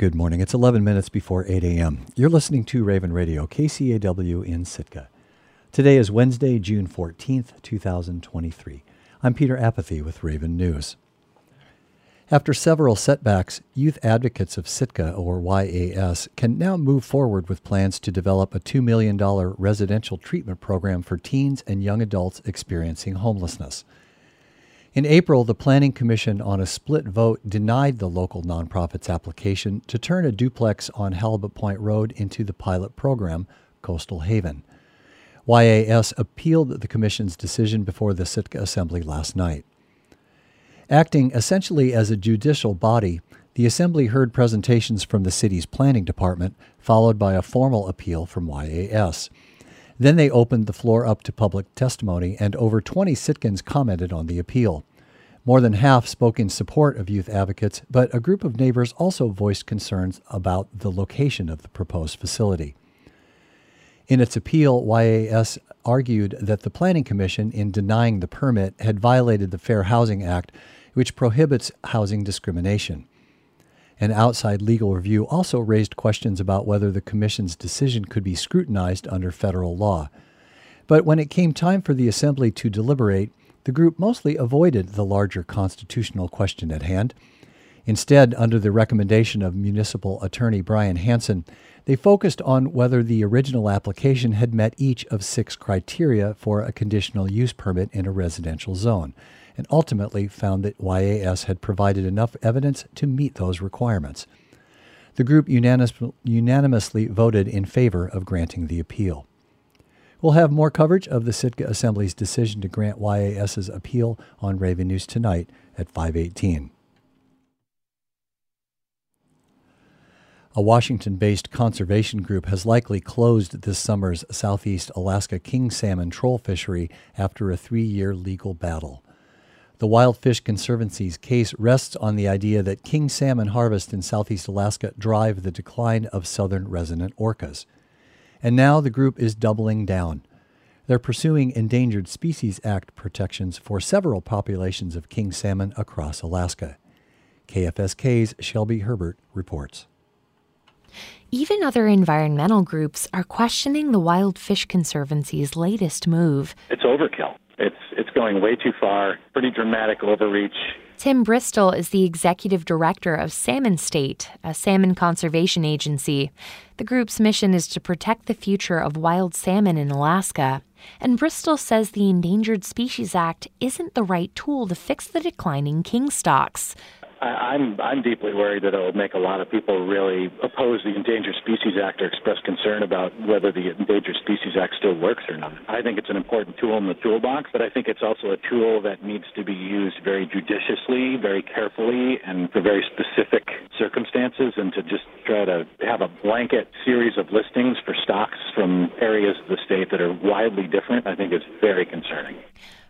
Good morning. It's 11 minutes before 8 a.m. You're listening to Raven Radio, KCAW in Sitka. Today is Wednesday, June 14th, 2023. I'm Peter Apathy with Raven News. After several setbacks, youth advocates of Sitka, or YAS, can now move forward with plans to develop a $2 million residential treatment program for teens and young adults experiencing homelessness. In April, the Planning Commission, on a split vote, denied the local nonprofit's application to turn a duplex on Halibut Point Road into the pilot program, Coastal Haven. YAS appealed the Commission's decision before the Sitka Assembly last night. Acting essentially as a judicial body, the Assembly heard presentations from the city's planning department, followed by a formal appeal from YAS. Then they opened the floor up to public testimony, and over 20 Sitkans commented on the appeal. More than half spoke in support of youth advocates, but a group of neighbors also voiced concerns about the location of the proposed facility. In its appeal, YAS argued that the Planning Commission, in denying the permit, had violated the Fair Housing Act which prohibits housing discrimination. An outside legal review also raised questions about whether the Commission's decision could be scrutinized under federal law. But when it came time for the Assembly to deliberate, the group mostly avoided the larger constitutional question at hand. Instead, under the recommendation of Municipal Attorney Brian Hanson, they focused on whether the original application had met each of six criteria for a conditional use permit in a residential zone and ultimately found that YAS had provided enough evidence to meet those requirements. The group unanimously voted in favor of granting the appeal. We'll have more coverage of the Sitka Assembly's decision to grant YAS's appeal on Raven News tonight at 518. A Washington based conservation group has likely closed this summer's Southeast Alaska king salmon troll fishery after a three year legal battle. The Wild Fish Conservancy's case rests on the idea that king salmon harvest in southeast Alaska drive the decline of southern resident orcas. And now the group is doubling down. They're pursuing Endangered Species Act protections for several populations of king salmon across Alaska. KFSK's Shelby Herbert reports. Even other environmental groups are questioning the Wild Fish Conservancy's latest move. It's overkill. It's it's going way too far. Pretty dramatic overreach. Tim Bristol is the executive director of Salmon State, a salmon conservation agency. The group's mission is to protect the future of wild salmon in Alaska. And Bristol says the Endangered Species Act isn't the right tool to fix the declining king stocks. I, am I'm deeply worried that it will make a lot of people really oppose the Endangered Species Act or express concern about whether the Endangered Species Act still works or not. I think it's an important tool in the toolbox, but I think it's also a tool that needs to be used very judiciously, very carefully, and for very specific circumstances. And to just try to have a blanket series of listings for stocks from areas of the state that are widely different, I think is very concerning.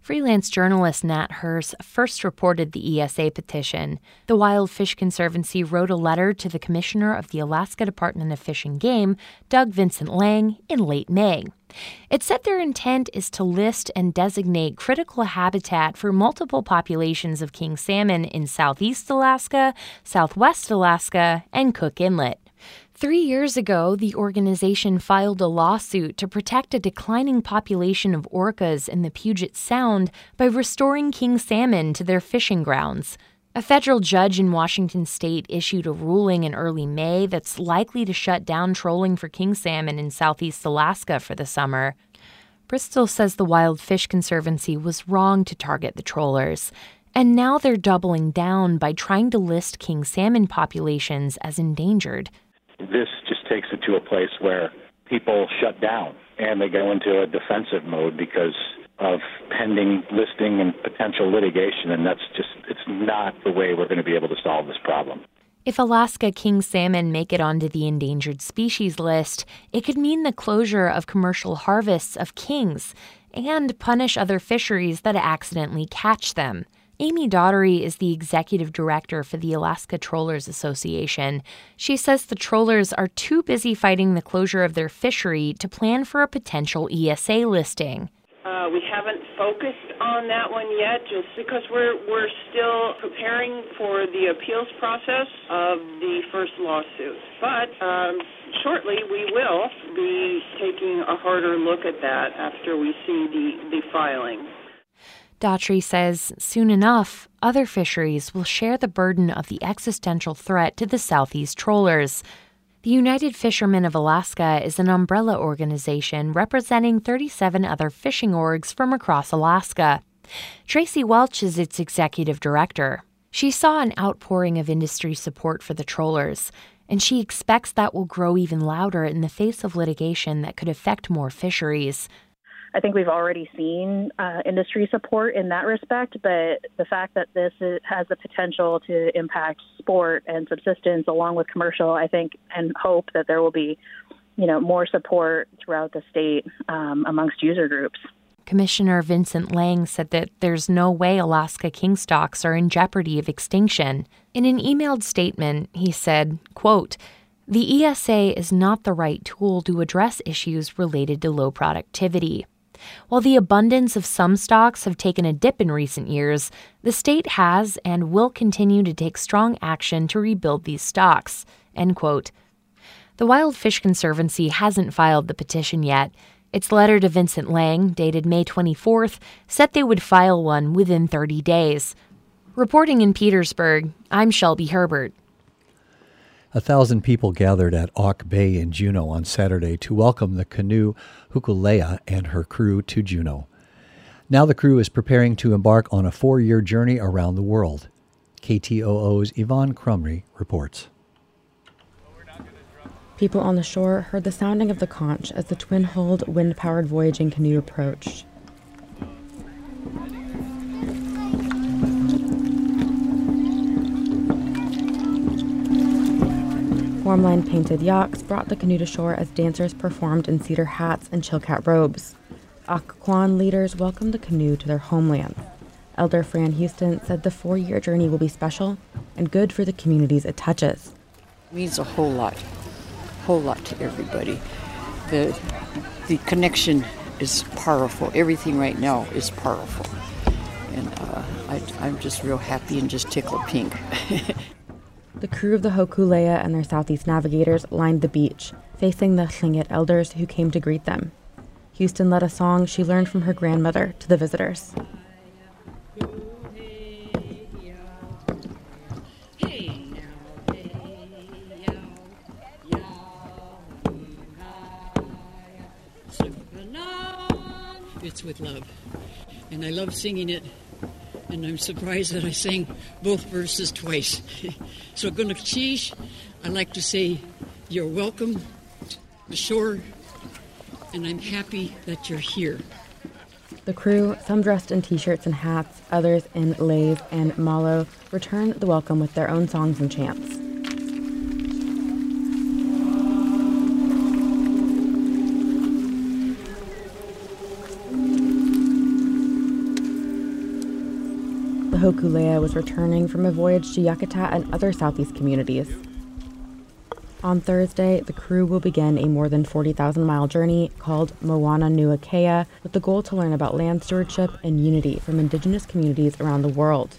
Freelance journalist Nat Herz first reported the ESA petition. The Wild Fish Conservancy wrote a letter to the Commissioner of the Alaska Department of Fish and Game, Doug Vincent Lang, in late May. It said their intent is to list and designate critical habitat for multiple populations of king salmon in southeast Alaska, southwest Alaska, and Cook Inlet. Three years ago, the organization filed a lawsuit to protect a declining population of orcas in the Puget Sound by restoring king salmon to their fishing grounds. A federal judge in Washington state issued a ruling in early May that's likely to shut down trolling for king salmon in southeast Alaska for the summer. Bristol says the Wild Fish Conservancy was wrong to target the trollers. And now they're doubling down by trying to list king salmon populations as endangered. This just takes it to a place where people shut down and they go into a defensive mode because of pending listing and potential litigation, and that's just it's not the way we're going to be able to solve this problem. If Alaska king salmon make it onto the endangered species list, it could mean the closure of commercial harvests of kings and punish other fisheries that accidentally catch them. Amy Daugherty is the executive director for the Alaska Trollers Association. She says the trollers are too busy fighting the closure of their fishery to plan for a potential ESA listing. Uh, we haven't focused on that one yet, just because we're we're still preparing for the appeals process of the first lawsuit. But um, shortly we will be taking a harder look at that after we see the, the filing. Daugherty says soon enough, other fisheries will share the burden of the existential threat to the Southeast trollers. The United Fishermen of Alaska is an umbrella organization representing 37 other fishing orgs from across Alaska. Tracy Welch is its executive director. She saw an outpouring of industry support for the trollers, and she expects that will grow even louder in the face of litigation that could affect more fisheries. I think we've already seen uh, industry support in that respect, but the fact that this is, has the potential to impact sport and subsistence along with commercial, I think, and hope that there will be, you know, more support throughout the state um, amongst user groups. Commissioner Vincent Lang said that there's no way Alaska king stocks are in jeopardy of extinction. In an emailed statement, he said, quote, the ESA is not the right tool to address issues related to low productivity. While the abundance of some stocks have taken a dip in recent years, the state has and will continue to take strong action to rebuild these stocks. End quote. The Wild Fish Conservancy hasn't filed the petition yet, its letter to Vincent Lang, dated May 24th, said they would file one within 30 days. Reporting in Petersburg, I'm Shelby Herbert. A thousand people gathered at Auk Bay in Juneau on Saturday to welcome the canoe Hokulea and her crew to Juneau. Now the crew is preparing to embark on a four year journey around the world. KTOO's Yvonne Krumrey reports. People on the shore heard the sounding of the conch as the twin hulled, wind powered voyaging canoe approached. Formline painted yaks brought the canoe to shore as dancers performed in cedar hats and chilkat robes. Aak'w Kwáan leaders welcomed the canoe to their homeland. Elder Fran Houston said the four year journey will be special and good for the communities it touches. It means a whole lot whole lot to everybody. The, the connection is powerful. Everything right now is powerful. And uh, I, I'm just real happy and just tickled pink. the crew of the Hokulea and their southeast navigators lined the beach, facing the Tlingit elders who came to greet them. Houston led a song she learned from her grandmother to the visitors. It's with love. And I love singing it, and I'm surprised that I sang both verses twice. so, Gunalchéesh, I'd like to say, You're welcome to shore, and I'm happy that you're here. The crew, some dressed in t shirts and hats, others in leis and malo, returned the welcome with their own songs and chants. The Hokulea was returning from a voyage to Yakutat and other southeast communities. On Thursday, the crew will begin a more than 40,000 mile journey called Moananuiākea with the goal to learn about land stewardship and unity from indigenous communities around the world.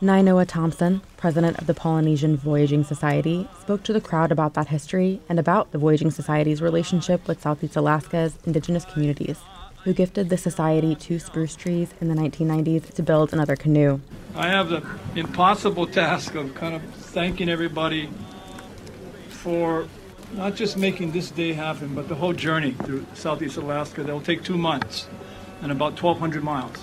Nainoa Thompson, president of the Polynesian Voyaging Society, spoke to the crowd about that history and about the Voyaging Society's relationship with Southeast Alaska's indigenous communities who gifted the society two spruce trees in the 1990s to build another canoe. I have the impossible task of kind of thanking everybody for not just making this day happen, but the whole journey through Southeast Alaska. That will take two months and about 1,200 miles.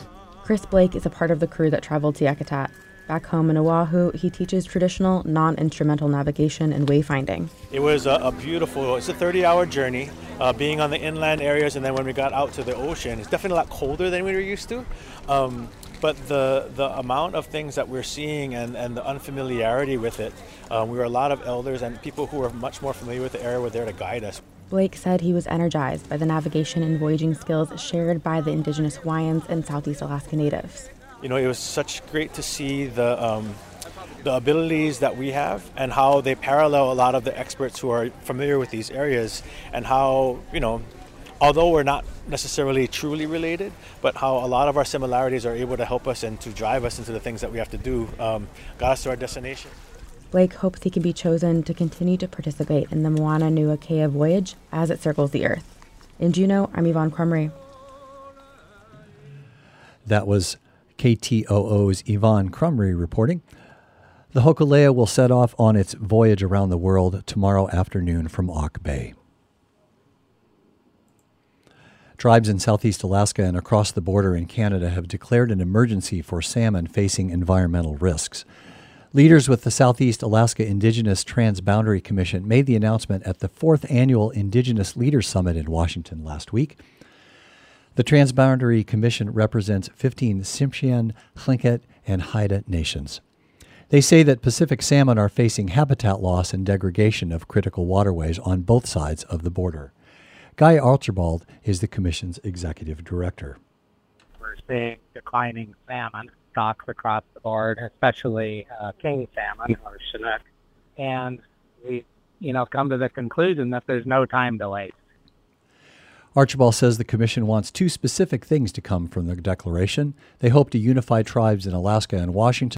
Chris Blake is a part of the crew that traveled to Yakutat. Back home in Oahu, he teaches traditional non instrumental navigation and wayfinding. It was a, a beautiful, it's a 30 hour journey. Uh, being on the inland areas, and then when we got out to the ocean, it's definitely a lot colder than we were used to. Um, but the, the amount of things that we're seeing and, and the unfamiliarity with it, um, we were a lot of elders and people who were much more familiar with the area were there to guide us. Blake said he was energized by the navigation and voyaging skills shared by the indigenous Hawaiians and Southeast Alaska natives you know, it was such great to see the um, the abilities that we have and how they parallel a lot of the experts who are familiar with these areas and how you know although we're not necessarily truly related but how a lot of our similarities are able to help us and to drive us into the things that we have to do um, got us to our destination Blake hopes he can be chosen to continue to participate in the Moananuiākea voyage as it circles the Earth. In Juneau, I'm Yvonne Krumrey. That was KTOO's Yvonne Krumrey reporting. The Hokulea will set off on its voyage around the world tomorrow afternoon from Auk Bay. Tribes in southeast Alaska and across the border in Canada have declared an emergency for salmon facing environmental risks. Leaders with the Southeast Alaska Indigenous Transboundary Commission made the announcement at the fourth annual Indigenous Leaders Summit in Washington last week. The Transboundary Commission represents 15 Tsimshian, Tlingit, and Haida nations. They say that Pacific salmon are facing habitat loss and degradation of critical waterways on both sides of the border. Guy Archibald is the Commission's executive director. We're seeing declining salmon stocks across the board, especially uh, king salmon or Chinook, and we, you know, come to the conclusion that there's no time to waste. Archibald says the Commission wants two specific things to come from the declaration. They hope to unify tribes in Alaska and Washington.